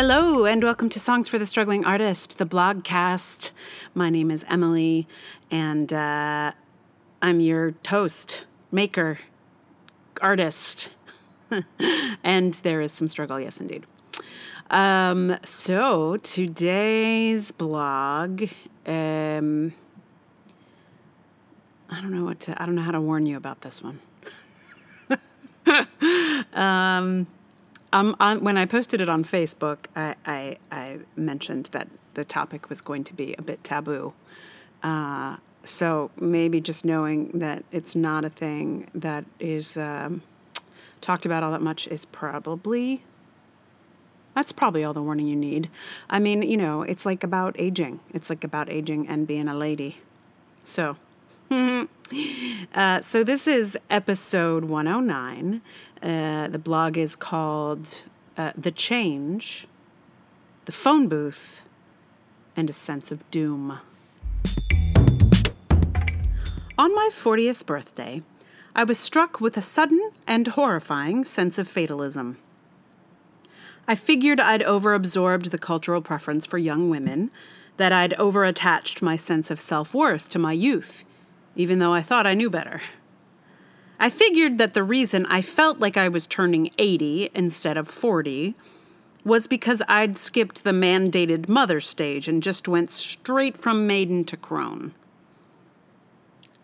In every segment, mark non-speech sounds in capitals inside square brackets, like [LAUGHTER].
Hello, and welcome to Songs for the Struggling Artist, the blogcast. My name is Emily, and uh, I'm your host, maker, artist. [LAUGHS] and there is some struggle, yes, indeed. Um, so today's blog, um, I don't know what to, I don't know how to warn you about this one. [LAUGHS] um, um, on, when I posted it on Facebook, I, I, I, mentioned that the topic was going to be a bit taboo. Uh, so maybe just knowing that it's not a thing that is um, talked about all that much is probably that's probably all the warning you need. I mean, you know, it's like about aging. It's like about aging and being a lady. So, [LAUGHS] uh, so this is episode 109. Uh, the blog is called uh, The Change, The Phone Booth, and a Sense of Doom. On my 40th birthday, I was struck with a sudden and horrifying sense of fatalism. I figured I'd overabsorbed the cultural preference for young women, that I'd overattached my sense of self worth to my youth, even though I thought I knew better. I figured that the reason I felt like I was turning 80 instead of 40 was because I'd skipped the mandated mother stage and just went straight from maiden to crone.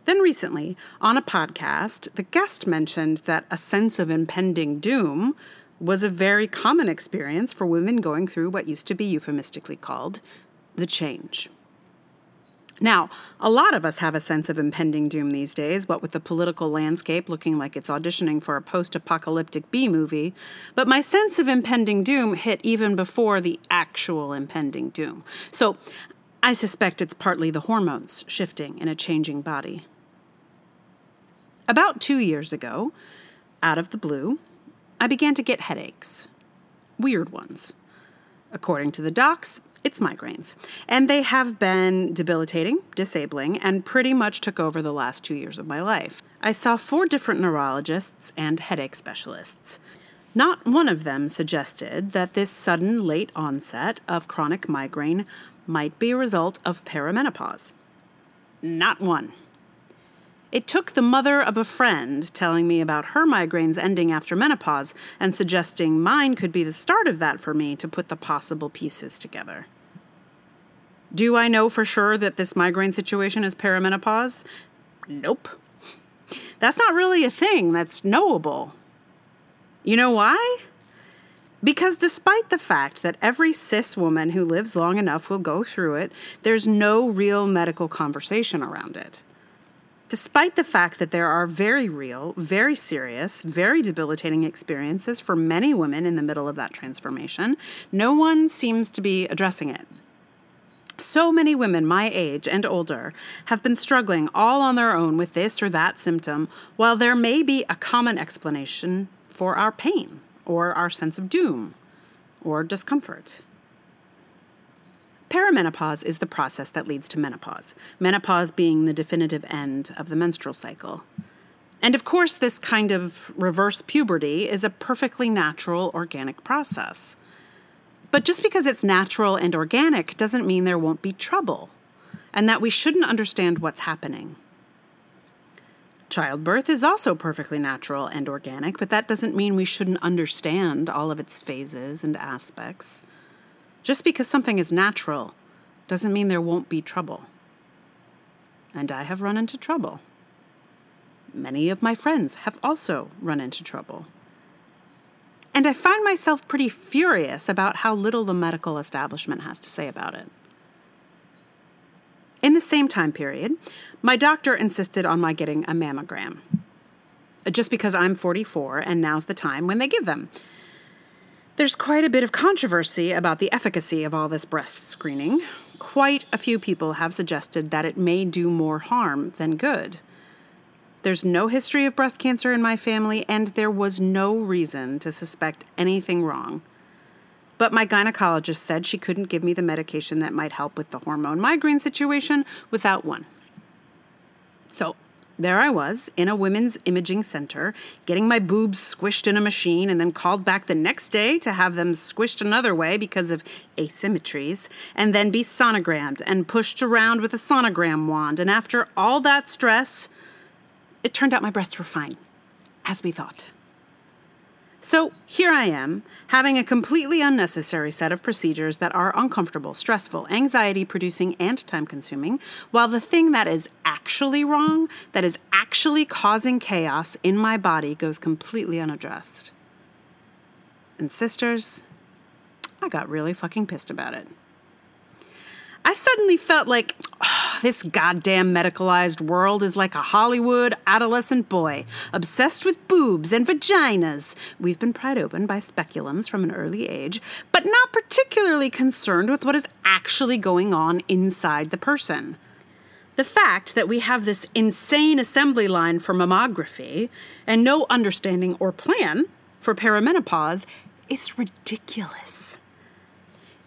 Then recently, on a podcast, the guest mentioned that a sense of impending doom was a very common experience for women going through what used to be euphemistically called the change. Now, a lot of us have a sense of impending doom these days, what with the political landscape looking like it's auditioning for a post apocalyptic B movie, but my sense of impending doom hit even before the actual impending doom. So I suspect it's partly the hormones shifting in a changing body. About two years ago, out of the blue, I began to get headaches. Weird ones. According to the docs, it's migraines. And they have been debilitating, disabling, and pretty much took over the last two years of my life. I saw four different neurologists and headache specialists. Not one of them suggested that this sudden late onset of chronic migraine might be a result of perimenopause. Not one. It took the mother of a friend telling me about her migraines ending after menopause and suggesting mine could be the start of that for me to put the possible pieces together. Do I know for sure that this migraine situation is perimenopause? Nope. That's not really a thing that's knowable. You know why? Because despite the fact that every cis woman who lives long enough will go through it, there's no real medical conversation around it despite the fact that there are very real, very serious, very debilitating experiences for many women in the middle of that transformation, no one seems to be addressing it. So many women my age and older have been struggling all on their own with this or that symptom, while there may be a common explanation for our pain or our sense of doom or discomfort. Perimenopause is the process that leads to menopause, menopause being the definitive end of the menstrual cycle. And of course, this kind of reverse puberty is a perfectly natural, organic process. But just because it's natural and organic doesn't mean there won't be trouble, and that we shouldn't understand what's happening. Childbirth is also perfectly natural and organic, but that doesn't mean we shouldn't understand all of its phases and aspects. Just because something is natural doesn't mean there won't be trouble. And I have run into trouble. Many of my friends have also run into trouble. And I find myself pretty furious about how little the medical establishment has to say about it. In the same time period, my doctor insisted on my getting a mammogram. Just because I'm 44 and now's the time when they give them. There's quite a bit of controversy about the efficacy of all this breast screening. Quite a few people have suggested that it may do more harm than good. There's no history of breast cancer in my family, and there was no reason to suspect anything wrong. But my gynecologist said she couldn't give me the medication that might help with the hormone migraine situation without one. So there I was in a women's imaging center, getting my boobs squished in a machine and then called back the next day to have them squished another way because of asymmetries, and then be sonogrammed and pushed around with a sonogram wand. And after all that stress, it turned out my breasts were fine, as we thought. So here I am, having a completely unnecessary set of procedures that are uncomfortable, stressful, anxiety producing, and time consuming, while the thing that is actually wrong, that is actually causing chaos in my body, goes completely unaddressed. And sisters, I got really fucking pissed about it. I suddenly felt like oh, this goddamn medicalized world is like a Hollywood adolescent boy, obsessed with boobs and vaginas. We've been pried open by speculums from an early age, but not particularly concerned with what is actually going on inside the person. The fact that we have this insane assembly line for mammography and no understanding or plan for perimenopause is ridiculous.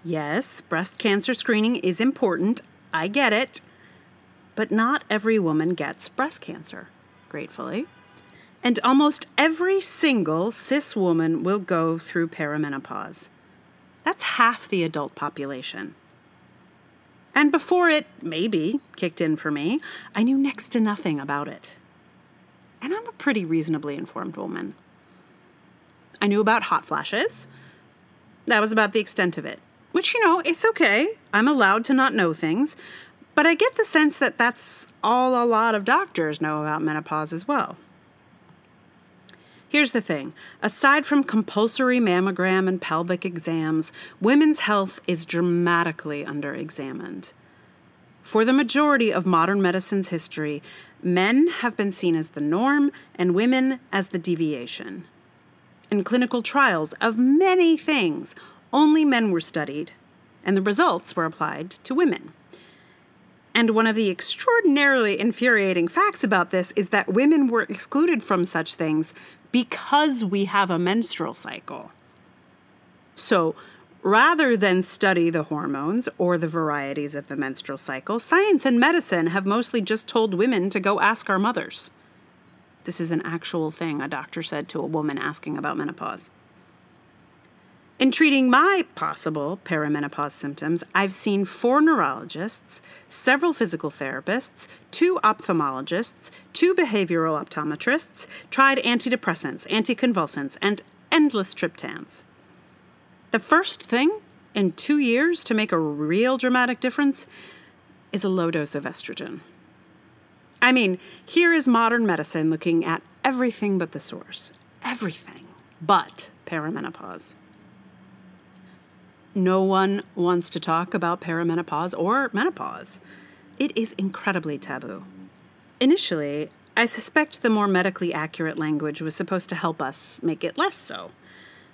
Yes, breast cancer screening is important. I get it. But not every woman gets breast cancer, gratefully. And almost every single cis woman will go through perimenopause. That's half the adult population. And before it, maybe, kicked in for me, I knew next to nothing about it. And I'm a pretty reasonably informed woman. I knew about hot flashes. That was about the extent of it. Which, you know, it's okay. I'm allowed to not know things. But I get the sense that that's all a lot of doctors know about menopause as well. Here's the thing aside from compulsory mammogram and pelvic exams, women's health is dramatically underexamined. For the majority of modern medicine's history, men have been seen as the norm and women as the deviation. In clinical trials of many things, only men were studied, and the results were applied to women. And one of the extraordinarily infuriating facts about this is that women were excluded from such things because we have a menstrual cycle. So, rather than study the hormones or the varieties of the menstrual cycle, science and medicine have mostly just told women to go ask our mothers. This is an actual thing a doctor said to a woman asking about menopause. In treating my possible perimenopause symptoms, I've seen four neurologists, several physical therapists, two ophthalmologists, two behavioral optometrists, tried antidepressants, anticonvulsants, and endless triptans. The first thing in two years to make a real dramatic difference is a low dose of estrogen. I mean, here is modern medicine looking at everything but the source. Everything but perimenopause no one wants to talk about perimenopause or menopause. It is incredibly taboo. Initially, I suspect the more medically accurate language was supposed to help us make it less so.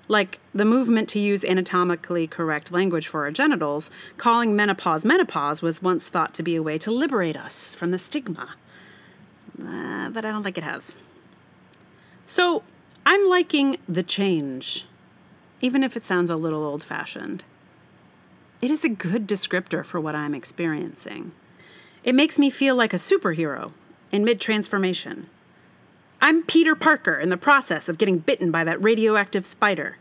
Like the movement to use anatomically correct language for our genitals, calling menopause menopause was once thought to be a way to liberate us from the stigma. Uh, but I don't think it has. So I'm liking the change, even if it sounds a little old fashioned. It is a good descriptor for what I'm experiencing. It makes me feel like a superhero in mid transformation. I'm Peter Parker in the process of getting bitten by that radioactive spider.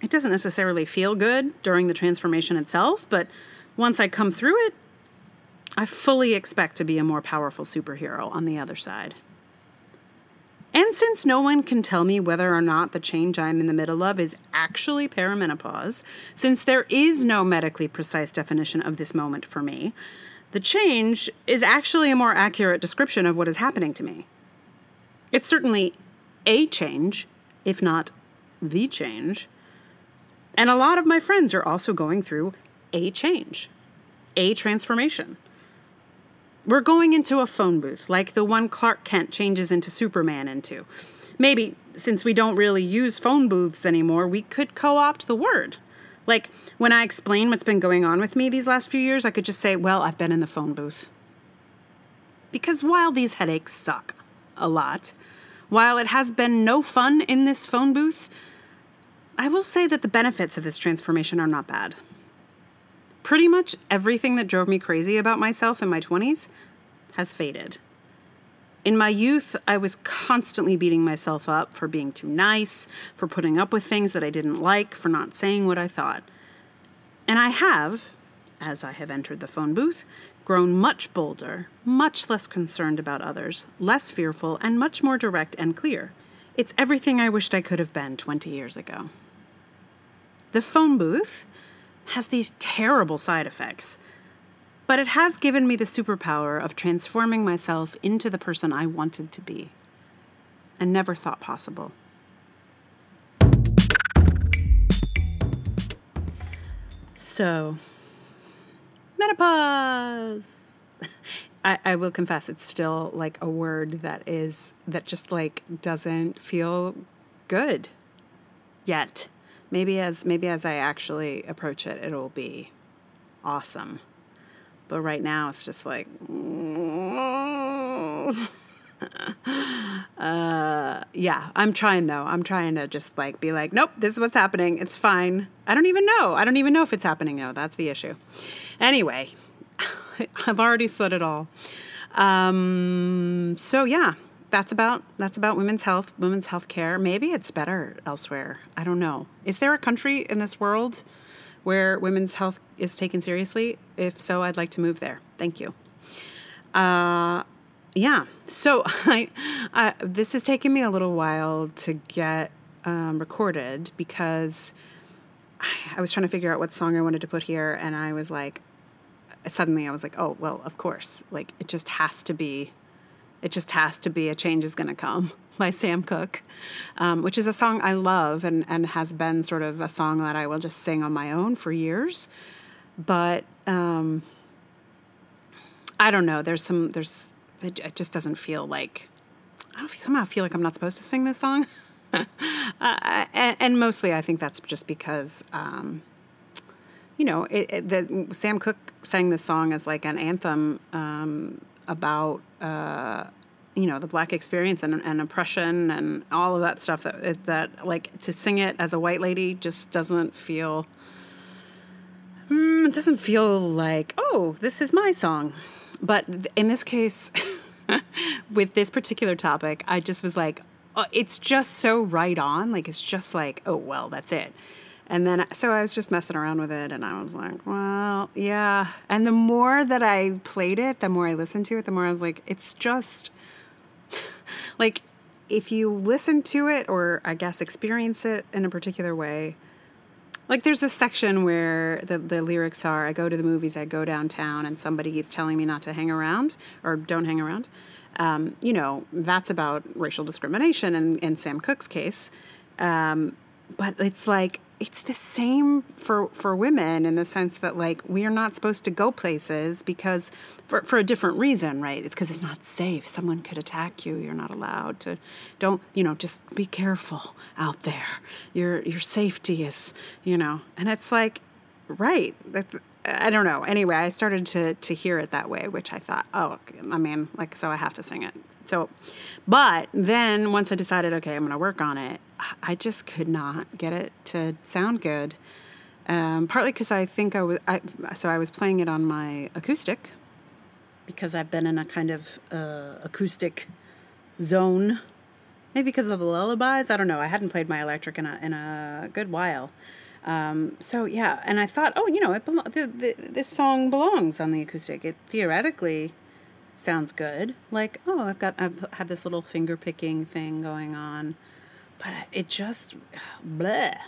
It doesn't necessarily feel good during the transformation itself, but once I come through it, I fully expect to be a more powerful superhero on the other side. And since no one can tell me whether or not the change I'm in the middle of is actually perimenopause, since there is no medically precise definition of this moment for me, the change is actually a more accurate description of what is happening to me. It's certainly a change, if not the change. And a lot of my friends are also going through a change, a transformation. We're going into a phone booth, like the one Clark Kent changes into Superman into. Maybe, since we don't really use phone booths anymore, we could co opt the word. Like, when I explain what's been going on with me these last few years, I could just say, well, I've been in the phone booth. Because while these headaches suck a lot, while it has been no fun in this phone booth, I will say that the benefits of this transformation are not bad pretty much everything that drove me crazy about myself in my 20s has faded. In my youth, I was constantly beating myself up for being too nice, for putting up with things that I didn't like, for not saying what I thought. And I have, as I have entered the phone booth, grown much bolder, much less concerned about others, less fearful, and much more direct and clear. It's everything I wished I could have been 20 years ago. The phone booth has these terrible side effects, but it has given me the superpower of transforming myself into the person I wanted to be and never thought possible. So, menopause. [LAUGHS] I, I will confess it's still like a word that is that just like doesn't feel good yet. Maybe as maybe as I actually approach it, it'll be awesome. But right now, it's just like. [LAUGHS] uh, yeah, I'm trying though. I'm trying to just like be like, nope, this is what's happening. It's fine. I don't even know. I don't even know if it's happening now. That's the issue. Anyway, [LAUGHS] I've already said it all. Um, so yeah, that's about that's about women's health, women's health care. Maybe it's better elsewhere. I don't know. Is there a country in this world where women's health is taken seriously? If so, I'd like to move there. Thank you. Uh, yeah. So [LAUGHS] I, uh, this has taken me a little while to get um, recorded because I, I was trying to figure out what song I wanted to put here, and I was like, suddenly I was like, oh well, of course, like it just has to be, it just has to be a change is gonna come [LAUGHS] by Sam Cooke, um, which is a song I love and and has been sort of a song that I will just sing on my own for years, but um, I don't know. There's some there's it just doesn't feel like I don't somehow feel like I'm not supposed to sing this song. [LAUGHS] uh, and, and, mostly, I think that's just because, um, you know, it, it, the, Sam Cooke sang this song as like an anthem um, about, uh, you know, the black experience and, and, oppression and all of that stuff. That that like to sing it as a white lady just doesn't feel. Mm, it doesn't feel like oh, this is my song. But in this case, [LAUGHS] with this particular topic, I just was like, oh, it's just so right on. Like, it's just like, oh, well, that's it. And then, so I was just messing around with it, and I was like, well, yeah. And the more that I played it, the more I listened to it, the more I was like, it's just [LAUGHS] like if you listen to it or I guess experience it in a particular way, like there's this section where the, the lyrics are I go to the movies, I go downtown, and somebody keeps telling me not to hang around or don't hang around. Um, you know, that's about racial discrimination in, in Sam Cooke's case. Um, but it's like it's the same for for women in the sense that like we are not supposed to go places because for for a different reason, right? It's because it's not safe. Someone could attack you. You're not allowed to. Don't you know? Just be careful out there. Your your safety is you know. And it's like, right? That's I don't know. Anyway, I started to to hear it that way, which I thought, oh, I mean, like so I have to sing it. So, but then once I decided, okay, I'm going to work on it, I just could not get it to sound good. Um, partly because I think I was, I, so I was playing it on my acoustic because I've been in a kind of uh, acoustic zone. Maybe because of the lullabies. I don't know. I hadn't played my electric in a, in a good while. Um, so yeah, and I thought, oh, you know, it the, the, this song belongs on the acoustic. It theoretically sounds good. Like, oh, I've got I've had this little finger picking thing going on, but it just [SIGHS] bleh. [LAUGHS]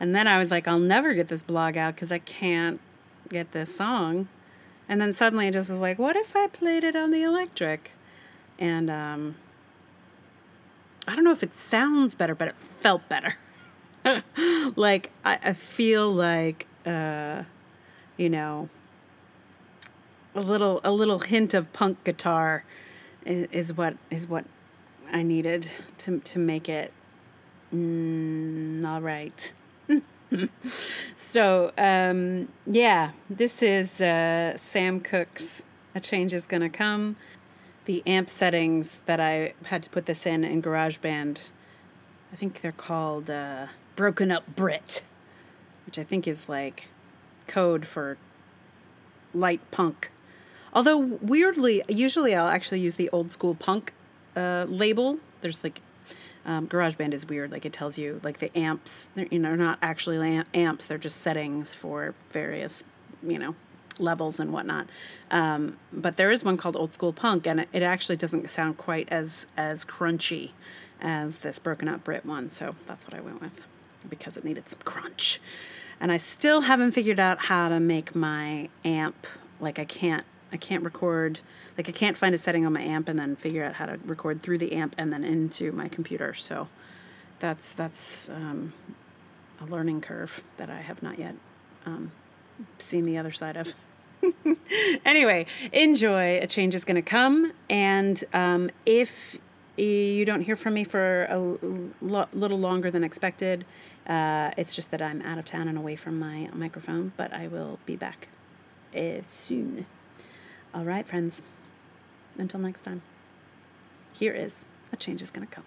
And then I was like, I'll never get this blog out because I can't get this song. And then suddenly I just was like, what if I played it on the electric? And um, I don't know if it sounds better, but it felt better. [LAUGHS] like I, I feel like uh, you know a little a little hint of punk guitar is, is what is what I needed to to make it mm, all right. [LAUGHS] so um, yeah, this is uh, Sam Cooke's "A Change Is Gonna Come." The amp settings that I had to put this in in GarageBand, I think they're called uh, "Broken Up Brit," which I think is like code for light punk Although weirdly, usually I'll actually use the old school punk uh, label. There's like um, GarageBand is weird. Like it tells you like the amps. They're, you know, they're not actually amps. They're just settings for various, you know, levels and whatnot. Um, but there is one called Old School Punk, and it, it actually doesn't sound quite as as crunchy as this Broken Up Brit one. So that's what I went with because it needed some crunch. And I still haven't figured out how to make my amp like I can't I can't record like I can't find a setting on my amp and then figure out how to record through the amp and then into my computer. So that's that's um, a learning curve that I have not yet um, seen the other side of. [LAUGHS] anyway, enjoy. A change is going to come, and um, if you don't hear from me for a lo- little longer than expected, uh, it's just that I'm out of town and away from my microphone. But I will be back uh, soon. All right, friends. Until next time. Here is a change is going to come.